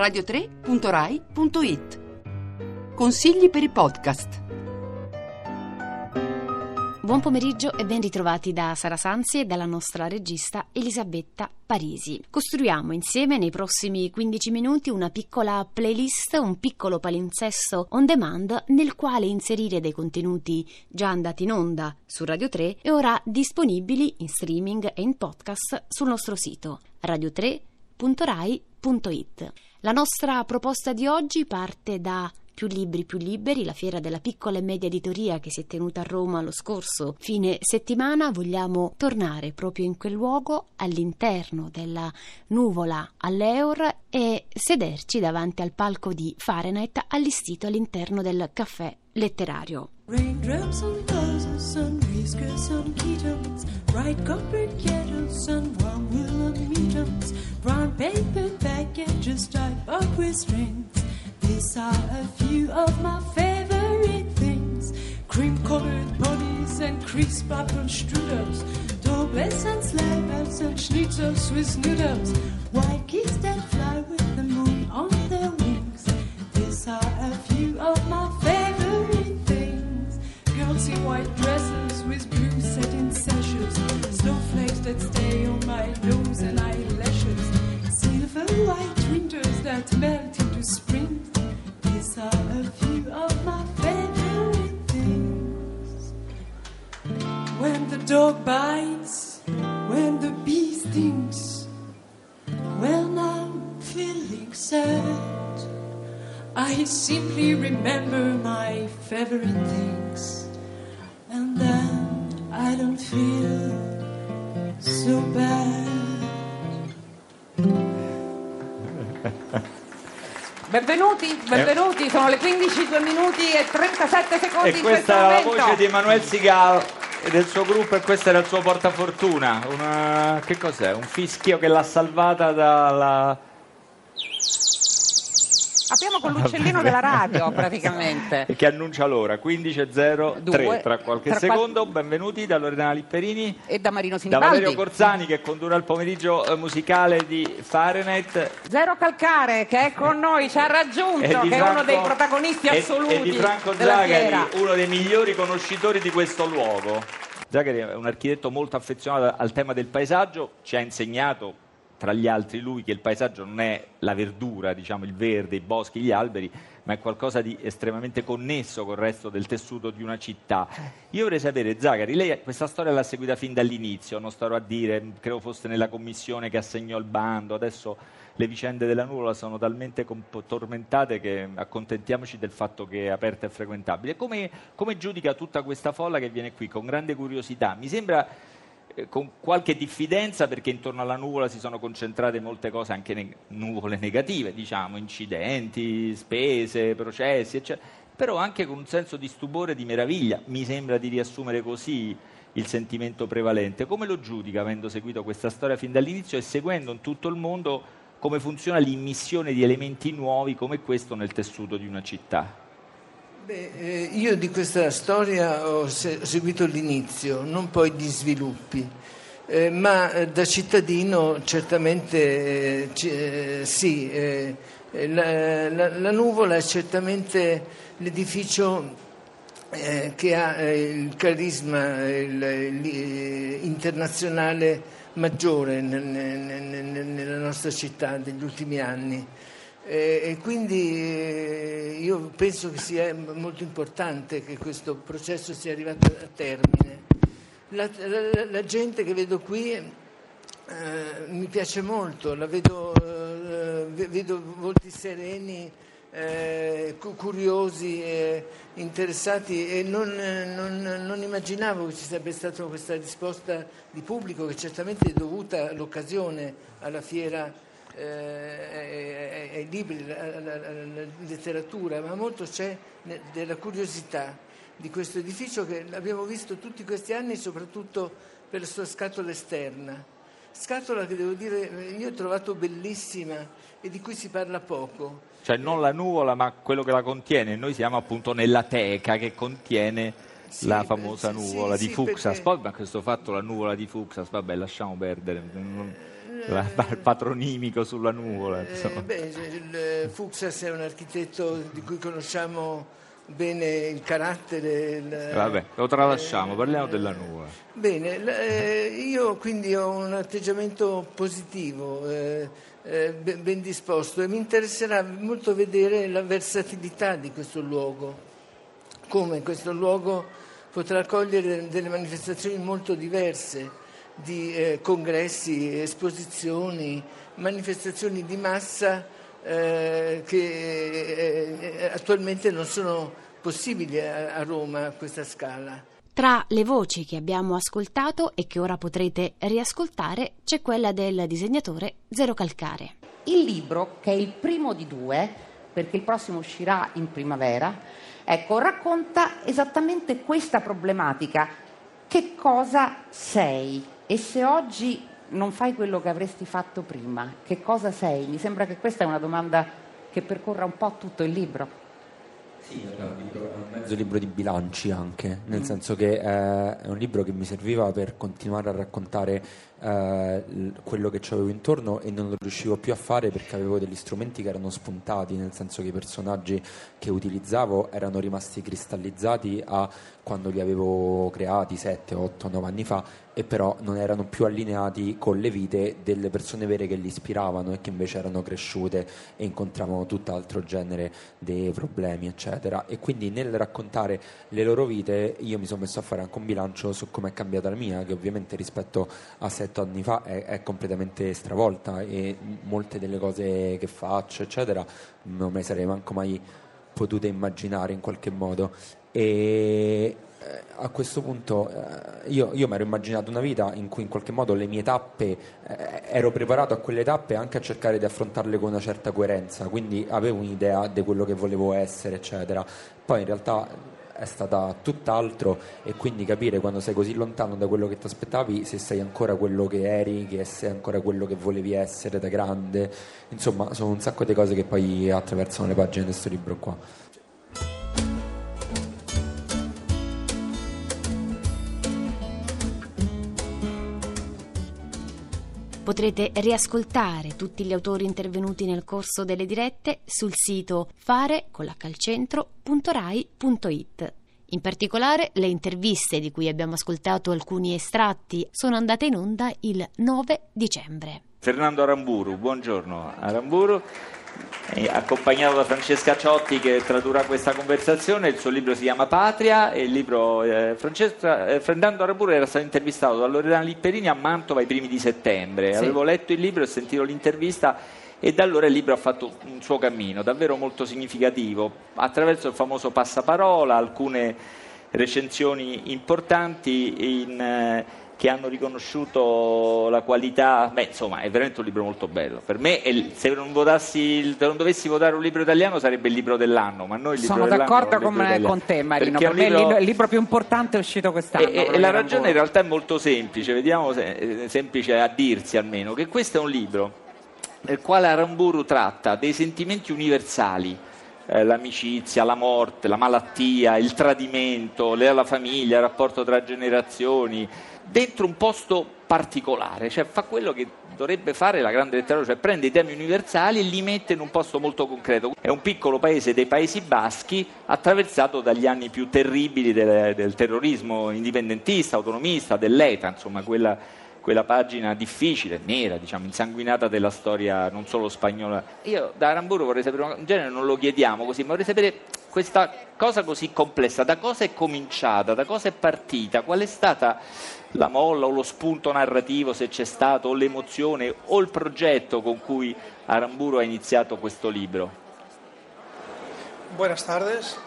radio3.rai.it. Consigli per i podcast. Buon pomeriggio e ben ritrovati da Sara Sanzi e dalla nostra regista Elisabetta Parisi. Costruiamo insieme nei prossimi 15 minuti una piccola playlist, un piccolo palinsesto on demand nel quale inserire dei contenuti già andati in onda su Radio 3 e ora disponibili in streaming e in podcast sul nostro sito radio3.rai.it. La nostra proposta di oggi parte da più libri più liberi, la fiera della piccola e media editoria che si è tenuta a Roma lo scorso fine settimana. Vogliamo tornare proprio in quel luogo, all'interno della nuvola all'Eur e sederci davanti al palco di Fahrenheit allestito all'interno del caffè letterario. Raindrops on roses, on whiskers, on ketones, bright coppered kettles, on warm willow meetums, brown paper packages tied up with strings. These are a few of my favorite things. Cream colored bodies and crisp apple strudels, dobles and slavers and schnitzels with noodles, white geese that feeling sad, I simply remember my favorite things, and then I don't feel so bad. Benvenuti, benvenuti, sono le 15, 2 minuti e 37 secondi E questa era la voce di Emanuele Sigal e del suo gruppo e questo era il suo portafortuna. Una... Che cos'è? Un fischio che l'ha salvata dalla... Abbiamo con l'uccellino della radio praticamente. e che annuncia l'ora 15.03 Due. tra qualche Tra qual- secondo. Benvenuti da Loredana Lipperini. E da Marino Da Sinibaldi. Valerio Corzani che condurrà il pomeriggio eh, musicale di Fahrenheit Zero Calcare che è con noi, ci ha raggiunto, che è uno Franco- dei protagonisti assoluti e di Franco Zagari, uno dei migliori conoscitori di questo luogo. Zagari è un architetto molto affezionato al tema del paesaggio, ci ha insegnato tra gli altri lui che il paesaggio non è la verdura, diciamo il verde, i boschi, gli alberi, ma è qualcosa di estremamente connesso col resto del tessuto di una città. Io vorrei sapere, Zagari, lei questa storia l'ha seguita fin dall'inizio, non starò a dire, credo fosse nella commissione che assegnò il bando, adesso le vicende della nuvola sono talmente comp- tormentate che accontentiamoci del fatto che è aperta e frequentabile. Come, come giudica tutta questa folla che viene qui con grande curiosità? Mi sembra con qualche diffidenza perché intorno alla nuvola si sono concentrate molte cose, anche ne- nuvole negative, diciamo, incidenti, spese, processi, eccetera, però anche con un senso di stupore e di meraviglia, mi sembra di riassumere così il sentimento prevalente. Come lo giudica avendo seguito questa storia fin dall'inizio e seguendo in tutto il mondo come funziona l'immissione di elementi nuovi come questo nel tessuto di una città? Beh, eh, io di questa storia ho, se- seguito l'inizio, non poi gli sviluppi, Eh, ma eh, da cittadino certamente eh, ci- eh, sì, eh, la, la- la nuvola è certamente l'edificio eh, che ha il carisma il- il- internazionale maggiore nel- nel- nella nostra città degli ultimi anni. E quindi eh, io penso che sia molto importante che questo processo sia arrivato a termine. La, la- la gente che vedo qui eh, mi piace molto, la vedo, eh, ve- vedo volti sereni, eh, cu- curiosi, eh, interessati e non, non- non immaginavo che ci sarebbe stata questa risposta di pubblico che certamente è dovuta all'occasione, alla fiera eh, ai, libri, alla, letteratura, ma molto c'è della curiosità di questo edificio che abbiamo visto tutti questi anni, soprattutto per la sua scatola esterna. Scatola che devo dire io ho trovato bellissima e di cui si parla poco. Cioè non la nuvola ma quello che la contiene, noi siamo appunto nella teca che contiene Sì, la famosa nuvola sì, di sì, Fuxas. perché- Poi ma questo fatto la nuvola di Fuxas, vabbè lasciamo perdere. La- il patronimico sulla nuvola. Eh, beh, Fuxas è un architetto di cui conosciamo bene il carattere. il- Vabbè, lo tralasciamo, parliamo della nuvola. Bene, eh, io quindi ho un atteggiamento positivo, eh, eh, ben ben disposto e mi interesserà molto vedere la versatilità di questo luogo, come questo luogo potrà accogliere delle manifestazioni molto diverse di eh, congressi, esposizioni, manifestazioni di massa eh, che eh, attualmente non sono possibili a, a Roma a questa scala. Tra le voci che abbiamo ascoltato e che ora potrete riascoltare c'è quella del disegnatore Zero Calcare. Il libro, che è il primo di due, perché il prossimo uscirà in primavera, ecco, racconta esattamente questa problematica. Che cosa sei? E se oggi non fai quello che avresti fatto prima, che cosa sei? Mi sembra che questa è una domanda che percorra un po' tutto il libro. Sì, era un, libro- è un mezzo libro di bilanci anche, nel senso che eh, è un libro che mi serviva per continuare a raccontare eh, quello che avevo intorno e non lo riuscivo più a fare perché avevo degli strumenti che erano spuntati, nel senso che i personaggi che utilizzavo erano rimasti cristallizzati a quando li avevo creati 7, 8, 9 anni fa e però non erano più allineati con le vite delle persone vere che li ispiravano e che invece erano cresciute e incontravano tutt'altro genere di problemi, eccetera. E quindi nel raccontare le loro vite io mi sono messo a fare anche un bilancio su come è cambiata la mia, che ovviamente rispetto a 7 anni fa è, è completamente stravolta e molte delle cose che faccio, eccetera, non me le sarei manco mai potute immaginare in qualche modo. E eh, a questo punto eh, io, io mi ero immaginato una vita in cui in qualche modo le mie tappe, eh, ero preparato a quelle tappe anche a cercare di affrontarle con una certa coerenza, quindi avevo un'idea di quello che volevo essere, eccetera. Poi in realtà è stata tutt'altro e quindi capire quando sei così lontano da quello che ti aspettavi se sei ancora quello che eri, che sei ancora quello che volevi essere da grande. Insomma, sono un sacco di cose che poi attraversano le pagine di questo libro qua. Potrete riascoltare tutti gli autori intervenuti nel corso delle dirette sul sito fare-con-la-calcentro.rai.it. In particolare, le interviste di cui abbiamo ascoltato alcuni estratti sono andate in onda il 9 dicembre. Fernando Aramburu, buongiorno Aramburu, accompagnato da Francesca Ciotti che tradurrà questa conversazione, il suo libro si chiama Patria e il libro eh, Francesca, eh, Fernando Aramburu era stato intervistato da Loredana Lipperini a Mantova i primi di settembre, Sì. avevo letto il libro e sentito l'intervista e da allora il libro ha fatto un suo cammino davvero molto significativo attraverso il famoso passaparola, alcune recensioni importanti in, eh, che hanno riconosciuto la qualità, beh insomma è veramente un libro molto bello, per me il- se non, votassi, se non dovessi votare un libro italiano sarebbe il libro dell'anno, ma noi il libro Sono d'accordo con, con te Marino, Perché per me il libro- il libro più importante è uscito quest'anno. e, e- e la ragione in realtà è molto semplice, vediamo se è semplice a dirsi almeno, che questo è un libro nel quale Aramburu tratta dei sentimenti universali, eh, l'amicizia, la morte, la malattia, il tradimento, le- la famiglia, il rapporto tra generazioni, dentro un posto particolare, cioè fa quello che dovrebbe fare la grande letteratura, cioè prende i temi universali e li mette in un posto molto concreto. È un piccolo paese dei Paesi Baschi attraversato dagli anni più terribili del, del terrorismo indipendentista, autonomista, dell'ETA, insomma quella, quella pagina difficile, nera, diciamo, insanguinata della storia non solo spagnola. Io da Aramburu vorrei sapere, in genere non lo chiediamo così, ma vorrei sapere questa cosa così complessa, da cosa è cominciata, da cosa è partita, qual è stata la molla o lo spunto narrativo, se c'è stato, o l'emozione o il progetto con cui Aramburu ha iniziato questo libro. Buenas tardes.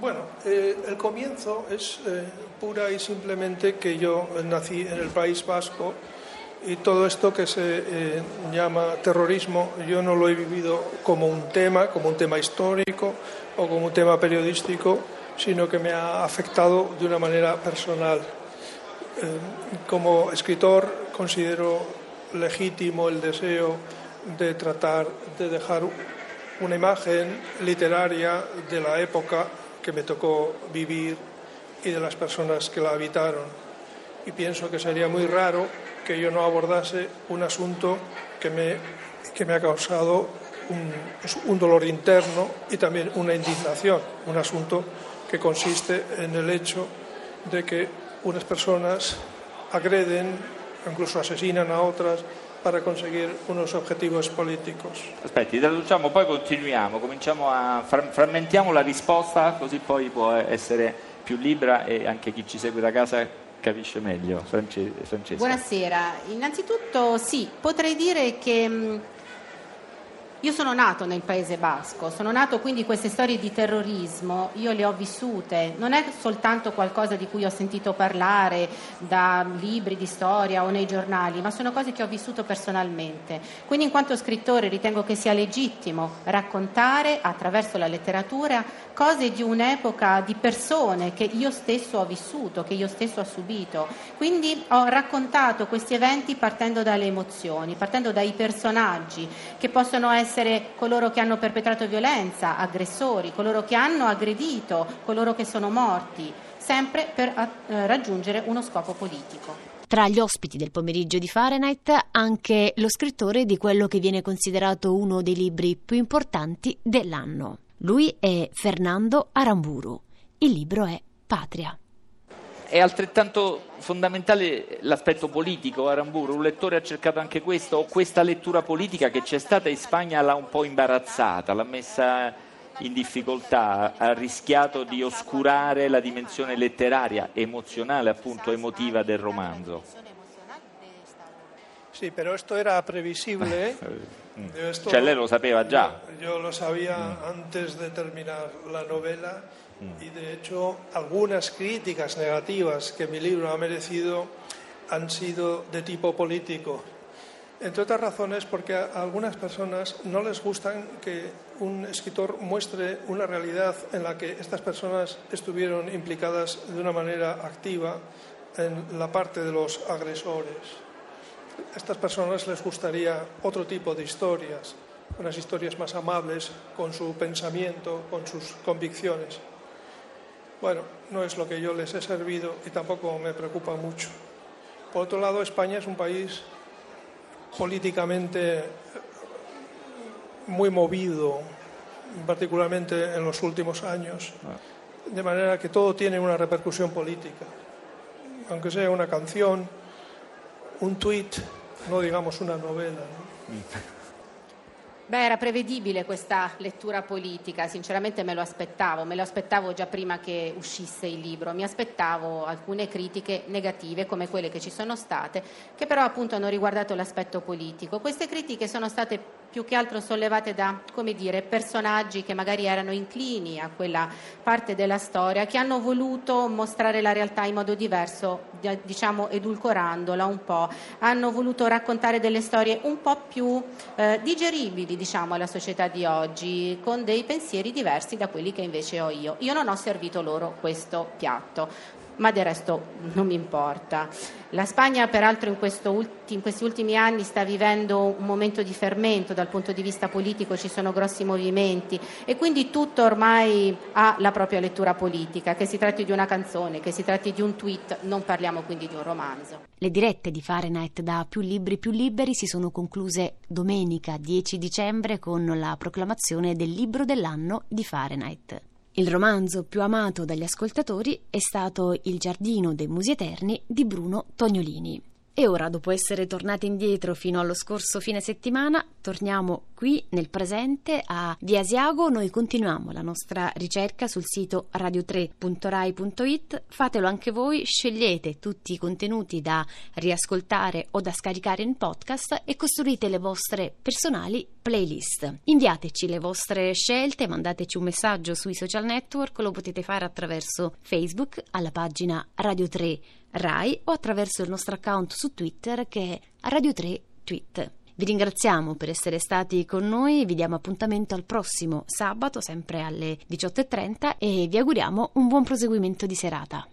Bueno, eh, el comienzo es eh, pura y simplemente que yo nací en el País Vasco y todo esto que se eh, llama terrorismo yo no lo he vivido como un tema, como un tema histórico o como un tema periodístico, sino que me ha afectado de una manera personal. Eh, como escritor considero legítimo el deseo de tratar de dejar una imagen literaria de la época que me tocó vivir y de las personas que la habitaron. Y pienso que sería muy raro que yo no abordase un asunto que me, que me ha causado un, pues, un dolor interno y también una indignación, un asunto que consiste en el hecho de que unas personas agreden, incluso asesinan a otras para conseguire unos obiettivi politici. Aspetti, traduciamo, poi continuiamo, cominciamo a frammentiamo la risposta così poi può essere più libera e anche chi ci segue da casa capisce meglio. Francesca. Buonasera, innanzitutto sì, potrei dire che io sono nato nel Paese Basco, sono nato quindi queste storie di terrorismo, io le ho vissute, non è soltanto qualcosa di cui ho sentito parlare da libri di storia o nei giornali, ma sono cose che ho vissuto personalmente. Quindi in quanto scrittore ritengo che sia legittimo raccontare attraverso la letteratura cose di un'epoca di persone che io stesso ho vissuto, che io stesso ho subito. Quindi ho raccontato questi eventi partendo dalle emozioni, partendo dai personaggi che possono essere essere coloro che hanno perpetrato violenza, aggressori, coloro che hanno aggredito, coloro che sono morti, sempre per eh, raggiungere uno scopo politico. Tra gli ospiti del pomeriggio di Fahrenheit anche lo scrittore di quello che viene considerato uno dei libri più importanti dell'anno. Lui è Fernando Aramburu. Il libro è Patria. È altrettanto fondamentale l'aspetto politico, Aramburu, un lettore ha cercato anche questo, o questa lettura politica che c'è stata in Spagna l'ha un po' imbarazzata, l'ha messa in difficoltà, ha rischiato di oscurare la dimensione letteraria, emozionale, appunto emotiva del romanzo. Sì, però questo era previsibile. Esto, cioè lei lo sapeva già. Io lo sabía mm. antes de terminar la novela Y de hecho, algunas críticas negativas que mi libro ha merecido han sido de tipo político. Entre otras razones porque a algunas personas no les gustan que un escritor muestre una realidad en la que estas personas estuvieron implicadas de una manera activa en la parte de los agresores. A estas personas les gustaría otro tipo de historias, unas historias más amables con su pensamiento, con sus convicciones. Bueno, no es lo que yo les he servido y tampoco me preocupa mucho. Por otro lado, España es un país políticamente muy movido, particularmente en los últimos años, de manera que todo tiene una repercusión política. Aunque sea una canción, un tuit, no digamos una novela. ¿no? Beh, era prevedibile questa lettura politica, sinceramente me lo aspettavo, me lo aspettavo già prima che uscisse il libro, mi aspettavo alcune critiche negative come quelle che ci sono state, che però appunto hanno riguardato l'aspetto politico. Queste critiche sono state più che altro sollevate da, dire, personaggi che magari erano inclini a quella parte della storia, che hanno voluto mostrare la realtà in modo diverso, diciamo edulcorandola un po', hanno voluto raccontare delle storie un po' più eh, digeribili, diciamo, alla società di oggi, con dei pensieri diversi da quelli che invece ho io. Io non ho servito loro questo piatto ma del resto non mi importa. La Spagna peraltro in, ulti, in, questi ultimi anni sta vivendo un momento di fermento dal punto di vista politico, ci sono grossi movimenti e quindi tutto ormai ha la propria lettura politica, che si tratti di una canzone, che si tratti di un tweet, non parliamo quindi di un romanzo. Le dirette di Fahrenheit da Più Libri Più Liberi si sono concluse domenica 10 dicembre con la proclamazione del libro dell'anno di Fahrenheit. Il romanzo più amato dagli ascoltatori è stato Il giardino dei musi eterni di Bruno Tognolini. E ora, dopo essere tornati indietro fino allo scorso fine settimana, torniamo qui nel presente a Via Asiago. Noi continuiamo la nostra ricerca sul sito radio3.rai.it. Fatelo anche voi, scegliete tutti i contenuti da riascoltare o da scaricare in podcast e costruite le vostre personali playlist. Inviateci le vostre scelte, mandateci un messaggio sui social network, lo potete fare attraverso Facebook alla pagina Radio 3 Rai o attraverso il nostro account su Twitter che è Radio 3 Tweet. Vi ringraziamo per essere stati con noi, vi diamo appuntamento al prossimo sabato, sempre alle 18.30 e vi auguriamo un buon proseguimento di serata.